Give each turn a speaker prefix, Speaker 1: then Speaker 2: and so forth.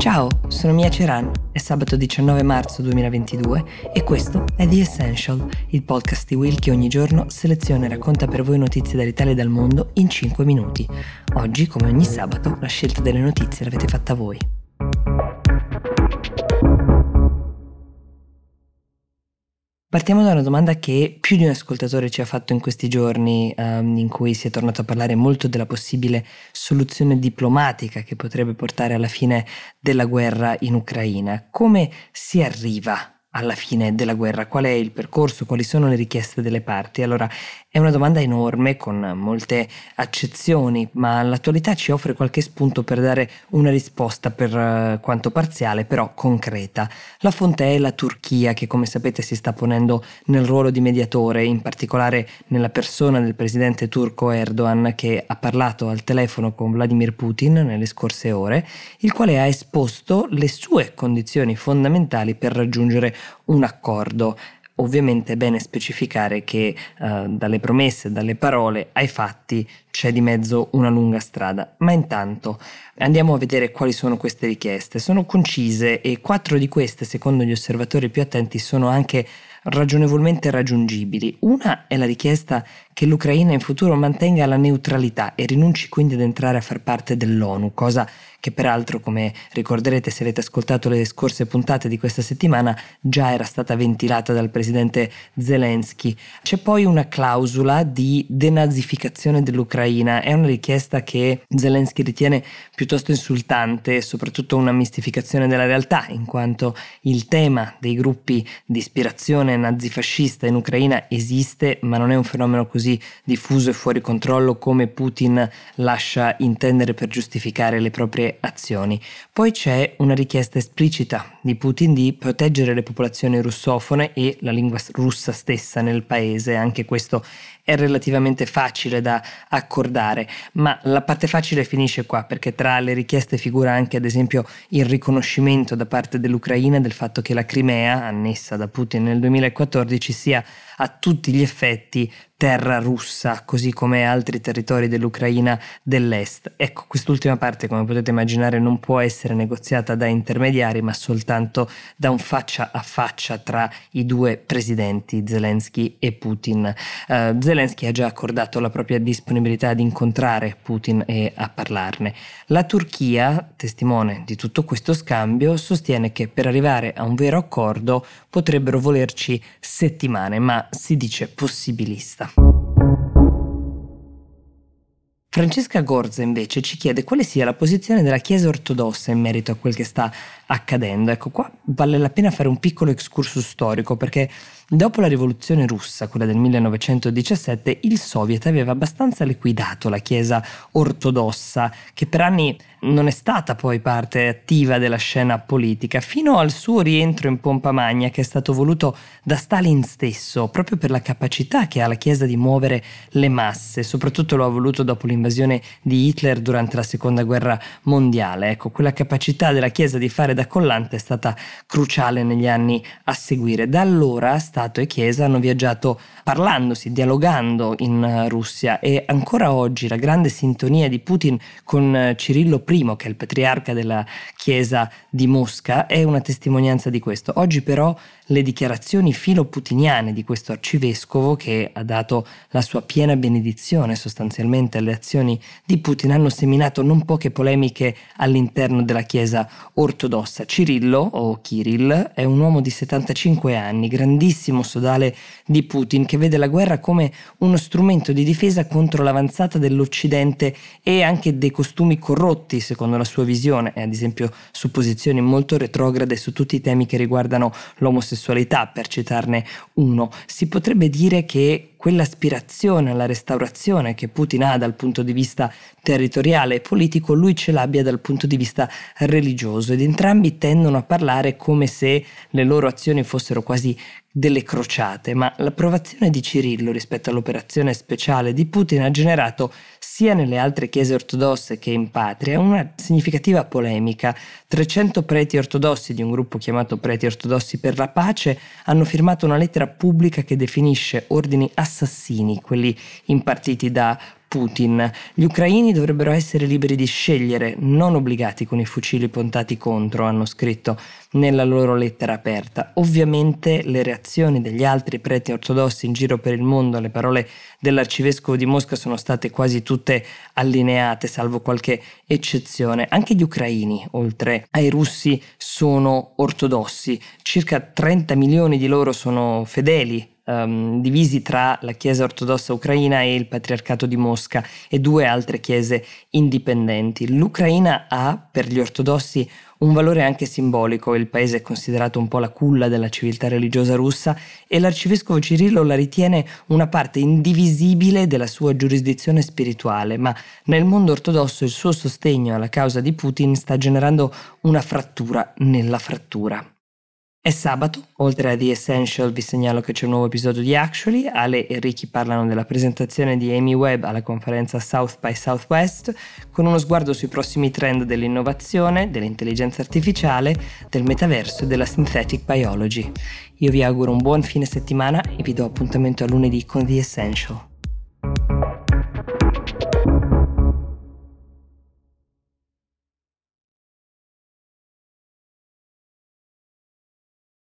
Speaker 1: Ciao, sono Mia Ceran, è sabato 19 marzo 2022 e questo è The Essential, il podcast di Will che ogni giorno seleziona e racconta per voi notizie dall'Italia e dal mondo in 5 minuti. Oggi, come ogni sabato, la scelta delle notizie l'avete fatta voi. Partiamo da una domanda che più di un ascoltatore ci ha fatto in questi giorni, um, in cui si è tornato a parlare molto della possibile soluzione diplomatica che potrebbe portare alla fine della guerra in Ucraina. Come si arriva alla fine della guerra? Qual è il percorso? Quali sono le richieste delle parti? Allora, è una domanda enorme con molte accezioni, ma l'attualità ci offre qualche spunto per dare una risposta per uh, quanto parziale, però concreta. La fonte è la Turchia, che come sapete si sta ponendo nel ruolo di mediatore, in particolare nella persona del presidente turco Erdogan, che ha parlato al telefono con Vladimir Putin nelle scorse ore, il quale ha esposto le sue condizioni fondamentali per raggiungere un accordo. Ovviamente è bene specificare che eh, dalle promesse, dalle parole ai fatti c'è di mezzo una lunga strada, ma intanto andiamo a vedere quali sono queste richieste. Sono concise e quattro di queste, secondo gli osservatori più attenti, sono anche ragionevolmente raggiungibili. Una è la richiesta che l'Ucraina in futuro mantenga la neutralità e rinunci quindi ad entrare a far parte dell'ONU, cosa che peraltro, come ricorderete se avete ascoltato le scorse puntate di questa settimana, già era stata ventilata dal presidente Zelensky. C'è poi una clausola di denazificazione dell'Ucraina, è una richiesta che Zelensky ritiene piuttosto insultante e soprattutto una mistificazione della realtà, in quanto il tema dei gruppi di ispirazione nazifascista in Ucraina esiste, ma non è un fenomeno così diffuso e fuori controllo come Putin lascia intendere per giustificare le proprie azioni. Poi c'è una richiesta esplicita di Putin di proteggere le popolazioni russofone e la lingua russa stessa nel paese, anche questo è relativamente facile da accordare, ma la parte facile finisce qua perché tra le richieste figura anche ad esempio il riconoscimento da parte dell'Ucraina del fatto che la Crimea, annessa da Putin nel 2014, sia a tutti gli effetti terra russa, così come altri territori dell'Ucraina dell'est. Ecco, quest'ultima parte, come potete immaginare, non può essere negoziata da intermediari, ma soltanto da un faccia a faccia tra i due presidenti, Zelensky e Putin. Uh, Zelensky ha già accordato la propria disponibilità ad incontrare Putin e a parlarne. La Turchia, testimone di tutto questo scambio, sostiene che per arrivare a un vero accordo potrebbero volerci settimane, ma si dice possibilista. Francesca Gorza invece ci chiede quale sia la posizione della Chiesa ortodossa in merito a quel che sta accadendo. Ecco, qua vale la pena fare un piccolo excursus storico perché dopo la rivoluzione russa, quella del 1917, il Soviet aveva abbastanza liquidato la Chiesa ortodossa, che per anni non è stata poi parte attiva della scena politica, fino al suo rientro in pompa magna che è stato voluto da Stalin stesso, proprio per la capacità che ha la Chiesa di muovere le masse, soprattutto lo ha voluto dopo l'invasione di Hitler durante la Seconda Guerra Mondiale. Ecco, quella capacità della Chiesa di fare da collante è stata cruciale negli anni a seguire. Da allora Stato e Chiesa hanno viaggiato parlandosi, dialogando in Russia e ancora oggi la grande sintonia di Putin con Cirillo I, che è il patriarca della Chiesa di Mosca, è una testimonianza di questo. Oggi però le dichiarazioni filo-putiniane di questo arcivescovo, che ha dato la sua piena benedizione sostanzialmente alle azioni di Putin, hanno seminato non poche polemiche all'interno della Chiesa ortodossa. Cirillo, o Kirill, è un uomo di 75 anni, grandissimo sodale di Putin, che vede la guerra come uno strumento di difesa contro l'avanzata dell'Occidente e anche dei costumi corrotti, secondo la sua visione, e ad esempio su posizioni molto retrograde su tutti i temi che riguardano l'omosessualità sessualità, per citarne uno. Si potrebbe dire che quell'aspirazione alla restaurazione che Putin ha dal punto di vista territoriale e politico, lui ce l'abbia dal punto di vista religioso ed entrambi tendono a parlare come se le loro azioni fossero quasi delle crociate, ma l'approvazione di Cirillo rispetto all'operazione speciale di Putin ha generato sia nelle altre chiese ortodosse che in patria una significativa polemica. 300 preti ortodossi di un gruppo chiamato Preti Ortodossi per la Pace hanno firmato una lettera pubblica che definisce ordini assimilati assassini, quelli impartiti da Putin. Gli ucraini dovrebbero essere liberi di scegliere, non obbligati con i fucili puntati contro, hanno scritto nella loro lettera aperta. Ovviamente le reazioni degli altri preti ortodossi in giro per il mondo alle parole dell'arcivescovo di Mosca sono state quasi tutte allineate, salvo qualche eccezione. Anche gli ucraini, oltre ai russi, sono ortodossi. Circa 30 milioni di loro sono fedeli um, divisi tra la Chiesa ortodossa ucraina e il Patriarcato di Mosca e due altre chiese indipendenti. L'Ucraina ha per gli ortodossi un valore anche simbolico, il paese è considerato un po' la culla della civiltà religiosa russa e l'arcivescovo Cirillo la ritiene una parte indivisibile della sua giurisdizione spirituale, ma nel mondo ortodosso il suo sostegno alla causa di Putin sta generando una frattura nella frattura. È sabato, oltre a The Essential vi segnalo che c'è un nuovo episodio di Actually, Ale e Ricky parlano della presentazione di Amy Webb alla conferenza South by Southwest, con uno sguardo sui prossimi trend dell'innovazione, dell'intelligenza artificiale, del metaverso e della synthetic biology. Io vi auguro un buon fine settimana e vi do appuntamento a lunedì con The Essential.